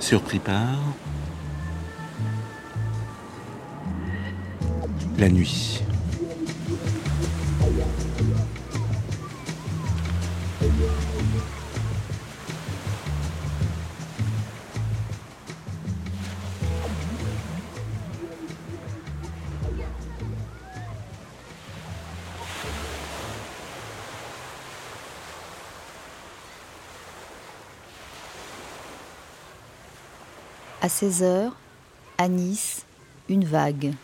Surpris par la nuit. À 16h, à Nice, une vague.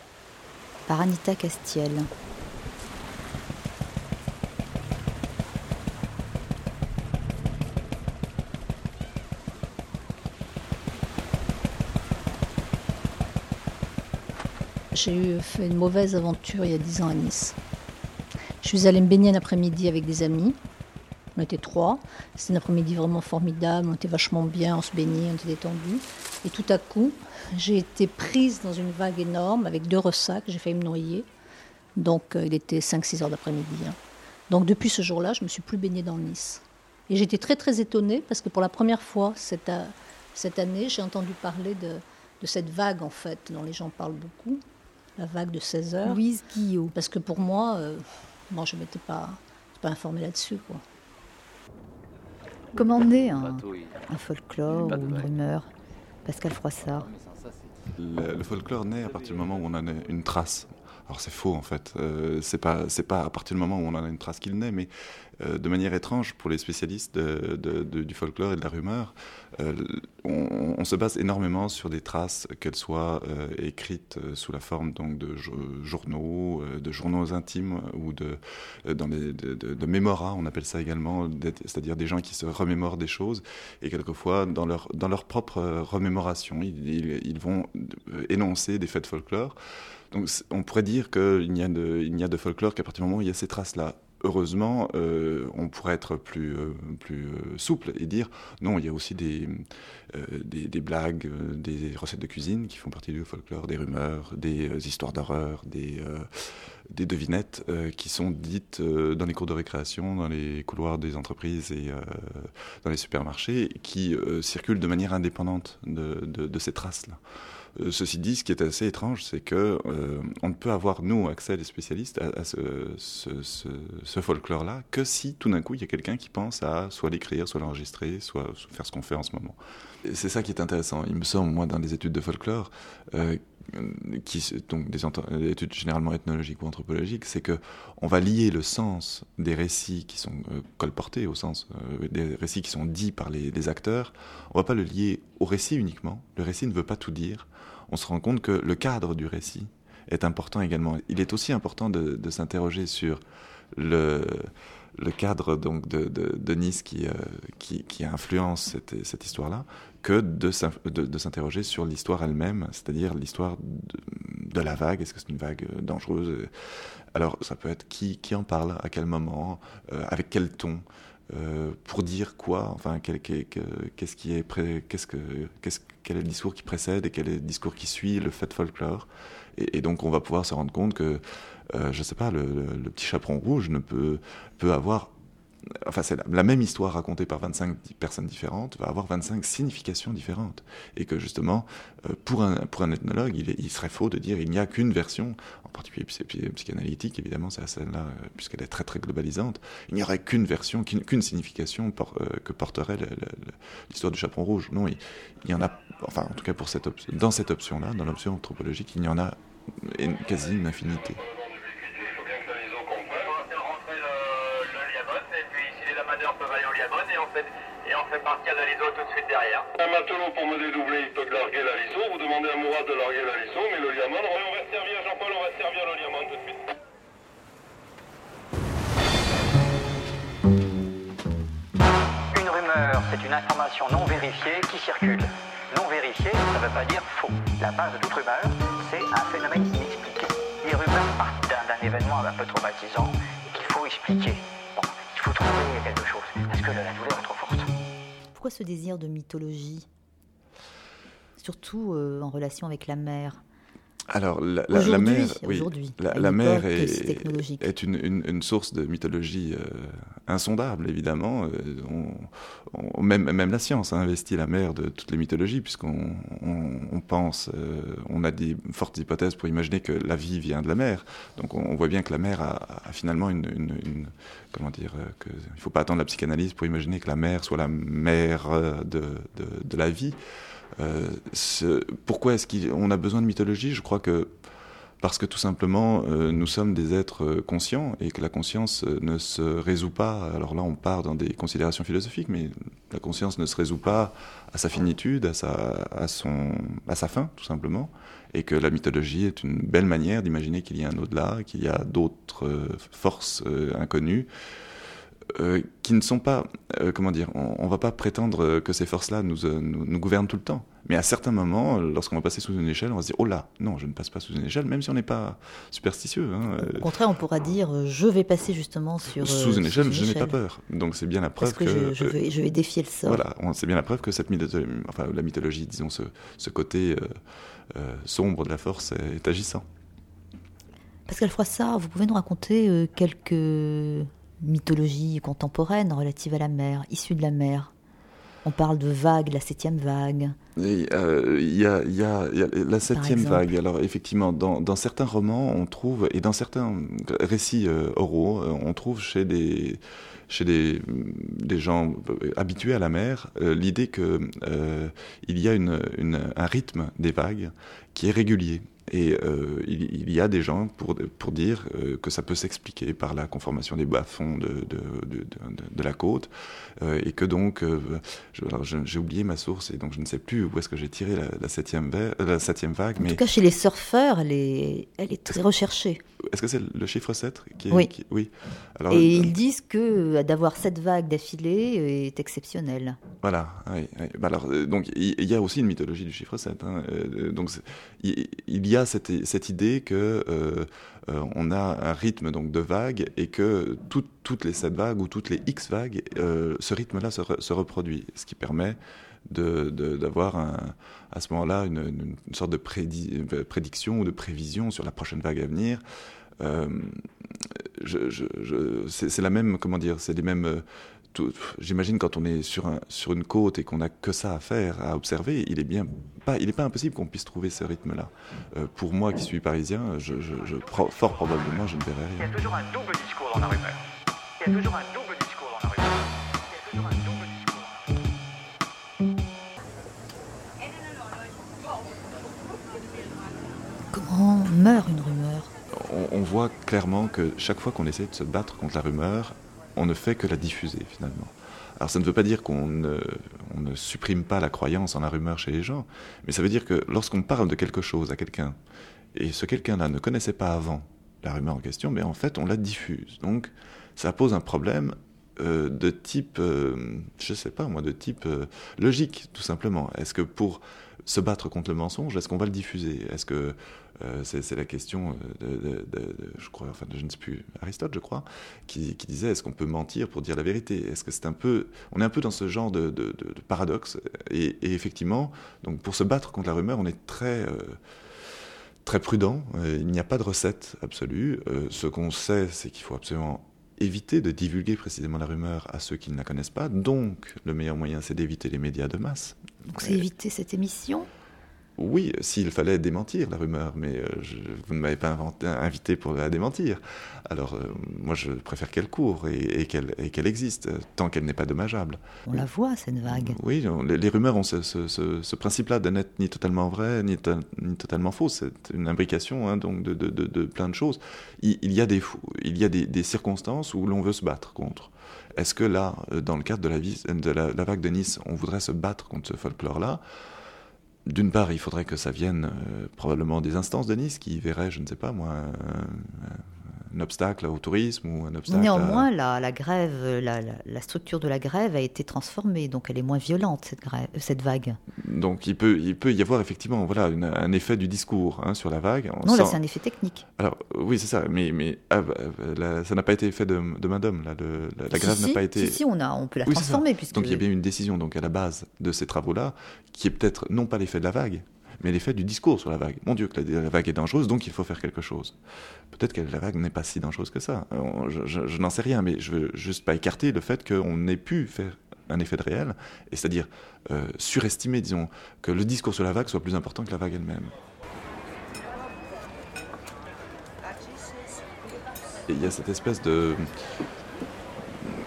Par Anita Castiel. J'ai eu fait une mauvaise aventure il y a 10 ans à Nice. Je suis allée me baigner un après-midi avec des amis. On était trois. C'était un après-midi vraiment formidable. On était vachement bien, on se baignait, on était détendus. Et tout à coup, j'ai été prise dans une vague énorme avec deux ressacs. J'ai failli me noyer. Donc euh, il était 5-6 heures d'après-midi. hein. Donc depuis ce jour-là, je ne me suis plus baignée dans Nice. Et j'étais très très étonnée parce que pour la première fois cette, euh, cette année, j'ai entendu parler de, de cette vague en fait, dont les gens parlent beaucoup. La vague de 16 heures. Louise Guillot. Parce que pour moi, euh, moi je ne m'étais pas, pas informée là-dessus. Quoi. Comment naît un, un folklore ou une rumeur? Pascal Froissart. Le, folklore naît à partir du moment où on a une trace. Alors c'est faux en fait. Euh, c'est pas pas à partir du moment où on en a une trace qu'il naît, mais euh, de manière étrange pour les spécialistes du folklore et de la rumeur, euh, on, on se base énormément sur des traces, qu'elles soient euh, écrites sous la forme donc de jo- journaux, de journaux intimes ou de dans les de, mémora, on appelle ça également, c'est-à-dire des gens qui se remémorent des choses et quelquefois dans leur dans leur propre remémoration, ils, vont énoncer des faits de folklore. Donc on pourrait dire qu'il n'y a, de- a de folklore qu'à partir du moment où il y a ces traces-là. Heureusement, euh, on pourrait être plus, euh, euh, souple et dire non, il y a aussi des, blagues, des recettes de cuisine qui font partie du folklore, des rumeurs, des histoires d'horreur, des, devinettes qui sont dites dans les cours de récréation, dans les couloirs des entreprises et dans les supermarchés, qui circulent de manière indépendante de ces traces-là. Euh, Ceci dit, ce qui est assez étrange, c'est que euh, on ne peut avoir, nous, accès, les spécialistes, à, ce, folklore-là, que si tout d'un coup, il y a quelqu'un qui pense à soit l'écrire, soit l'enregistrer, soit faire ce qu'on fait en ce moment. C'est ça qui est intéressant. Il me semble, moi, dans les études de folklore, euh, qui, donc des, études généralement ethnologiques ou anthropologiques, c'est que on va lier le sens des récits qui sont euh, colportés, au sens euh, des récits qui sont dits par les, acteurs, on va pas le lier au récit uniquement. Le récit ne veut pas tout dire. On se rend compte que le cadre du récit est important également. Il est aussi important de s'interroger sur le, le cadre donc de, Nice qui, euh, qui, qui influence cette, cette histoire-là, que de, de, s'interroger sur l'histoire elle-même, c'est-à-dire l'histoire de, la vague. Est-ce que c'est une vague euh, dangereuse? Alors, ça peut être qui, qui en parle, à quel moment, euh, avec quel ton. pour dire quoi Enfin, quel- qu'est-ce qui est qu'est-ce que, qu'est-ce, quel est le discours qui précède et quel est le discours qui suit le fait folklore? Et donc, on va pouvoir se rendre compte que, euh, je sais pas, le, petit chaperon rouge ne peut peut avoir Enfin, c'est la, même histoire racontée par 25 di- personnes différentes va avoir 25 significations différentes. Et que justement, euh, pour, un, pour un ethnologue, il, serait faux de dire il n'y a qu'une version, en particulier psy- psy- psychanalytique, évidemment, c'est celle-là, euh, puisqu'elle est très très globalisante. Il n'y aurait qu'une version, qu'une qu'une signification euh, que porterait l'histoire du chaperon rouge. Non, il, il y en a, enfin, en tout cas pour cette dans cette option-là, dans l'option anthropologique, il y en a quasi une infinité. rentrer le, le Liamone, et puis si les lamadeurs peuvent aller au Liamone, et on fait, et on fait partir la liso tout de suite derrière. Un matelot pour me dédoubler, il peut larguer la liso. Vous demandez à Mourad de larguer la liso, mais le Liamone, on va servir Jean-Paul, on va servir le Liamone tout de suite. Une rumeur, c'est une information non vérifiée qui circule. Non vérifiée, ça ne veut pas dire faux. La base de toute rumeur, c'est un phénomène inexpliqué. Les rumeurs partent d'un événement un peu traumatisant qu'il faut expliquer. Bon, Il faut trouver quelque chose, parce que la douleur est trop forte? Pourquoi ce désir de mythologie? Surtout euh, en relation avec la mer. Alors, la, la, mer, oui, la, la mer est, est une, une, une, source de mythologie euh, insondable, évidemment. Euh, on, même, même la science a investi la mer de toutes les mythologies, puisqu'on on, on pense, euh, on a des fortes hypothèses pour imaginer que la vie vient de la mer. Donc, on, voit bien que la mer a, a finalement une, une, comment dire, que, il ne faut pas attendre la psychanalyse pour imaginer que la mer soit la mère de, de, de la vie. Euh, pourquoi est-ce qu'on a besoin de mythologie? Je crois que parce que tout simplement, euh, nous sommes des êtres euh, conscients et que la conscience ne se résout pas. Alors là, on part dans des considérations philosophiques, mais la conscience ne se résout pas à sa finitude, à sa, à sa fin, tout simplement. Et que la mythologie est une belle manière d'imaginer qu'il y a un au-delà, qu'il y a d'autres forces inconnues. Euh, qui ne sont pas, euh, comment dire, on, ne va pas prétendre que ces forces-là nous, euh, nous, nous, gouvernent tout le temps. Mais à certains moments, lorsqu'on va passer sous une échelle, on va se dire oh là, non, je ne passe pas sous une échelle, même si on n'est pas superstitieux. Hein. Au contraire, on pourra dire je vais passer justement sur sous une échelle, je n'ai pas peur. Donc c'est bien la preuve Parce que, je, vais, je, vais, défier le sort. Voilà, c'est bien la preuve que cette mythologie, enfin la mythologie, disons ce, ce côté sombre de la force est, agissant. Pascal Froissart, vous pouvez nous raconter quelques mythologie contemporaine relative à la mer, issue de la mer. On parle de vague, la septième vague. Il y, a, la septième vague. Alors effectivement, dans, certains romans, on trouve, et dans certains récits euh, oraux, euh, on trouve chez des, chez des, des gens habitués à la mer euh, l'idée qu'il il y a une, un rythme des vagues qui est régulier et euh, il, il, y a des gens pour, pour dire euh, que ça peut s'expliquer par la conformation des bas-fonds de, de, de, de, la côte, euh, et que donc, j'ai oublié ma source, et donc je ne sais plus où est-ce que j'ai tiré la, la, septième la septième vague. En mais... tout cas, chez les surfeurs, elle est, elle est très recherchée. Est-ce que c'est le chiffre 7 qui est, Oui. Qui, oui. Alors, et ils disent que d'avoir sept vagues d'affilée est exceptionnel. Voilà. Oui, oui. Bah alors, donc, il y a aussi une mythologie du chiffre 7. Hein. donc, il, y a cette, cette idée que euh, euh, on a un rythme donc de vagues et que tout, toutes les sept vagues ou toutes les x vagues, euh, ce rythme-là se, re, se, reproduit, ce qui permet d'avoir à ce moment-là une, une, une, sorte de prédi, prédiction ou de prévision sur la prochaine vague à venir. Euh, c'est la même, comment dire, c'est les mêmes j'imagine quand on est sur, un, sur une côte et qu'on n'a que ça à faire, à observer, il est bien pas, il n'est pas impossible qu'on puisse trouver ce rythme-là. Euh, pour moi qui suis parisien, je, je, je, fort probablement, je ne verrai rien. Il y a toujours un double discours dans la rumeur. Il y a toujours un double discours dans la rumeur. Il y a toujours un double discours. Comment meurt une rumeur? On, voit clairement que chaque fois qu'on essaie de se battre contre la rumeur, on ne fait que la diffuser finalement. Alors ça ne veut pas dire qu'on ne, on ne, supprime pas la croyance en la rumeur chez les gens, mais ça veut dire que lorsqu'on parle de quelque chose à quelqu'un, et ce quelqu'un-là ne connaissait pas avant la rumeur en question, mais en fait on la diffuse. Donc ça pose un problème euh, de type, euh, je sais pas moi, de type euh, logique tout simplement. Est-ce que pour se battre contre le mensonge, est-ce qu'on va le diffuser? Est-ce que euh, c'est la question de, de, je crois, enfin, je ne sais plus, Aristote, je crois, qui, disait est-ce qu'on peut mentir pour dire la vérité? Est-ce que c'est un peu, on est un peu dans ce genre de, paradoxe? Et, effectivement, donc pour se battre contre la rumeur, on est très euh, très prudent. Euh, il n'y a pas de recette absolue. Euh, ce qu'on sait, c'est qu'il faut absolument éviter de divulguer précisément la rumeur à ceux qui ne la connaissent pas. Donc, le meilleur moyen, c'est d'éviter les médias de masse. Donc, c'est éviter cette émission oui, s'il fallait démentir la rumeur, mais euh, je, vous ne m'avez pas inventé, invité pour la démentir. Alors, euh, moi, je préfère qu'elle court et, et qu'elle qu existe, tant qu'elle n'est pas dommageable. On la voit, cette vague. Oui, les, les rumeurs ont ce, ce, ce, ce principe-là de n'être ni totalement vrai, ni, to ni totalement faux. C'est une imbrication hein, donc de, de, de, de, plein de choses. Il, il y a des, il y a des, des circonstances où l'on veut se battre contre. Est-ce que là, dans le cadre de la, de la, vague de Nice, on voudrait se battre contre ce folklore-là? D'une part, il faudrait que ça vienne euh, probablement des instances de Nice qui verraient, je ne sais pas moi, un obstacle au tourisme ou un obstacle. à- Néanmoins, la, la grève, la, structure de la grève a été transformée, donc elle est moins violente, cette, grève, euh, cette vague. Donc il peut, il peut y avoir effectivement voilà, une- un effet du discours hein, sur la vague. On non, là, c'est un effet technique. Alors oui, c'est ça, mais, mais ah, bah, ça n'a pas été fait de, de main d'homme. Là, le- la, la Si, grève n'a pas été. Si, si, on, a, on peut la Oui, transformer, puisque... Donc il y a bien une décision donc à la base de ces travaux-là, qui est peut-être non pas l'effet de la vague, mais l'effet du discours sur la vague. Mon Dieu, que la, vague est dangereuse, donc il faut faire quelque chose. Peut-être que la vague n'est pas si dangereuse que ça. Euh, Je, n'en sais rien, mais je veux juste pas écarter le fait qu'on ait pu faire un effet de réel, et c'est-à-dire euh, surestimer, disons, que le discours sur la vague soit plus important que la vague elle-même. Il y a cette espèce de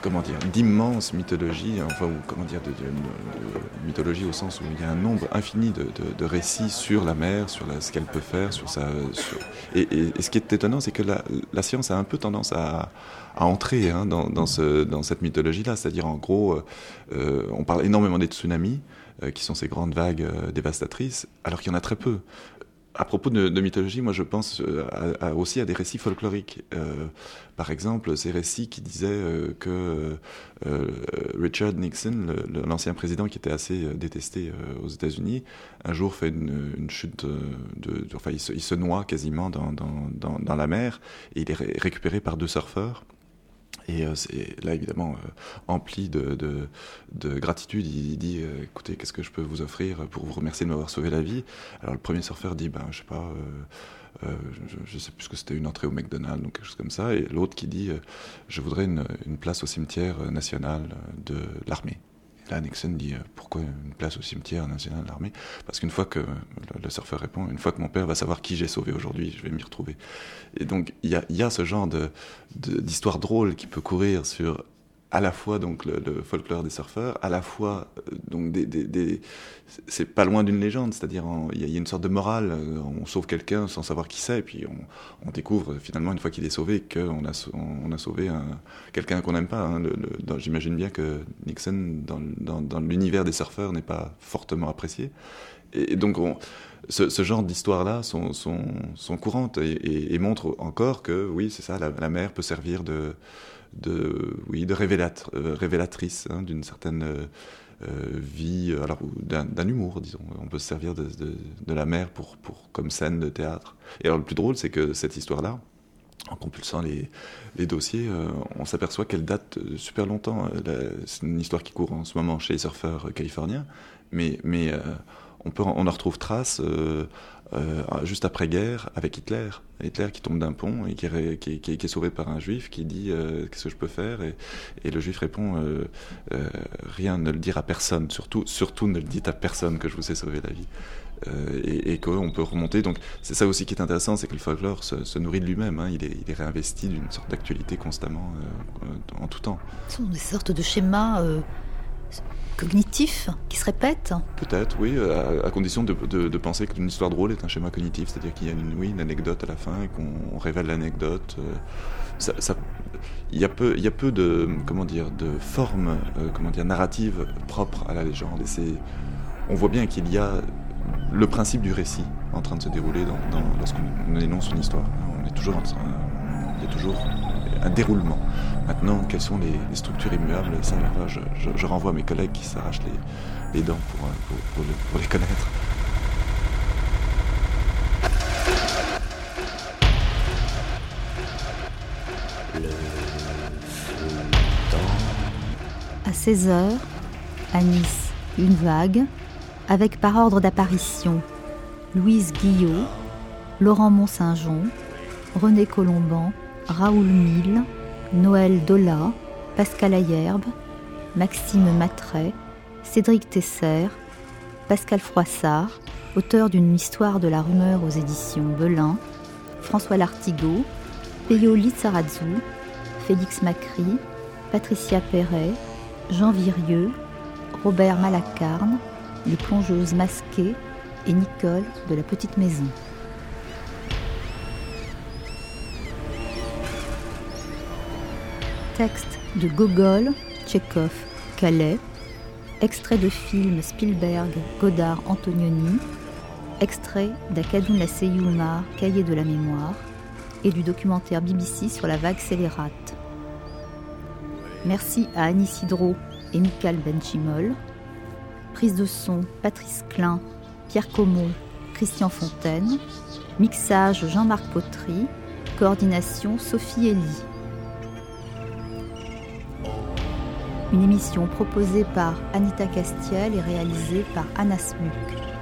comment dire d'immense mythologie, enfin ou comment dire de, de- mythologie au sens où il y a un nombre infini de, récits sur la mer, sur ce qu'elle peut faire, sur sa. Et, ce qui est étonnant, c'est que la, science a un peu tendance à, entrer hein, dans, dans ce, dans cette mythologie-là, c'est-à-dire en gros, euh, euh, on parle énormément des tsunamis, euh, qui sont ces grandes vagues dévastatrices, alors qu'il y en a très peu. À propos de, mythologie, moi je pense euh, aussi à des récits folkloriques. Euh, par exemple, ces récits qui disaient euh, que euh, Richard Nixon, l'ancien président qui était assez détesté aux États-Unis, un jour fait une, chute de, enfin il se, noie quasiment dans, la mer et il est ré- récupéré par deux surfeurs. Et euh, c'est là évidemment euh, empli de, de, de gratitude, il dit euh, écoutez qu'est-ce que je peux vous offrir pour vous remercier de m'avoir sauvé la vie? Alors le premier surfeur dit ben je sais pas, euh, je, sais plus ce que c'était une entrée au McDonald's ou quelque chose comme ça, et l'autre qui dit je voudrais une, place au cimetière national de l'armée. Là Nixon dit euh, pourquoi une place au cimetière national de l'armée Parce qu'une fois que le, surfeur répond une fois que mon père va savoir qui j'ai sauvé aujourd'hui, je vais m'y retrouver. Et donc il y a, ce genre d'histoire drôle qui peut courir sur à la fois donc le, le folklore des surfeurs, à la fois euh, donc des, des- des- c'est pas loin d'une légende, c'est-à-dire il y, y a une sorte de morale, euh, on sauve quelqu'un sans savoir qui c'est, et puis on, on découvre finalement une fois qu'il est sauvé qu'on a, on a sauvé un- quelqu'un qu'on n'aime pas. hein. J'imagine bien que Nixon dans, dans- dans l'univers des surfeurs n'est pas fortement apprécié, et, donc on, ce, ce genre d'histoires-là sont, sont, sont courantes et, et- montrent encore que oui, c'est ça, la mer peut servir de, de, oui, de euh, révélatrice hein, d'une certaine euh, euh, vie, alors d'un humour, disons. On peut se servir de, la mer pour, pour, comme scène de théâtre. Et alors le plus drôle, c'est que cette histoire-là, en compulsant les, dossiers, on s'aperçoit qu'elle date super longtemps. C'est une histoire qui court en ce moment chez les surfeurs californiens, mais, on, peut, on en retrouve trace euh, euh, juste après-guerre avec Hitler. Hitler qui tombe d'un pont et qui, est, sauvé par un juif qui dit euh, Qu'est-ce que je peux faire et, le juif répond Rien, ne le dire à personne, surtout, surtout ne le dites à personne que je vous ai sauvé la vie. Et, qu'on peut remonter. Donc c'est ça aussi qui est intéressant, c'est que le folklore se, nourrit de lui-même. hein. Il, est, il est réinvesti d'une sorte d'actualité constamment, en tout temps. Ce sont des sortes de schémas euh, cognitifs qui se répètent. Peut-être, oui, à, à condition de, de- de penser qu'une histoire drôle est un schéma cognitif, c'est-à-dire qu'il y a une, anecdote à la fin et qu'on révèle l'anecdote. euh, il y a peu, il y a peu de, comment dire, de formes, euh, comment dire, narratives propres à la légende. Et on voit bien qu'il y a le principe du récit en train de se dérouler lorsqu'on énonce une histoire. On est il y a toujours un déroulement. Maintenant, quelles sont les, structures immuables? Ça, là, je, renvoie mes collègues qui s'arrachent les, dents pour, euh, pour les connaître. À 16h, à Nice, une vague, avec par ordre d'apparition Louise Guillot, Laurent Mont-Saint-Jean, René Colomban, Raoul Mille, Noël Dola, Pascal Ayerbe, Maxime Matray, Cédric Tesser, Pascal Froissart, auteur d'une histoire de la rumeur aux éditions Belin, François Lartigot, Peyo Lizarazu, Félix Macri, Patricia Perret, Jean Virieux, Robert Malacarne, les plongeuses masquées et Nicole de la Petite Maison. Texte de Gogol, Tchekhov, Calais. Extrait de film Spielberg, Godard, Antonioni. Extrait d'Akadoun la Seyoumar, Cahier de la mémoire. et du documentaire BBC sur la vague scélérate. Merci à Annie Sidro et Michael Benchimol. Prise de son Patrice Klein, Pierre Comont, Christian Fontaine. Mixage Jean-Marc Potry. Coordination Sophie Elie. Une émission proposée par Anita Castiel et réalisée par Anna Smuk.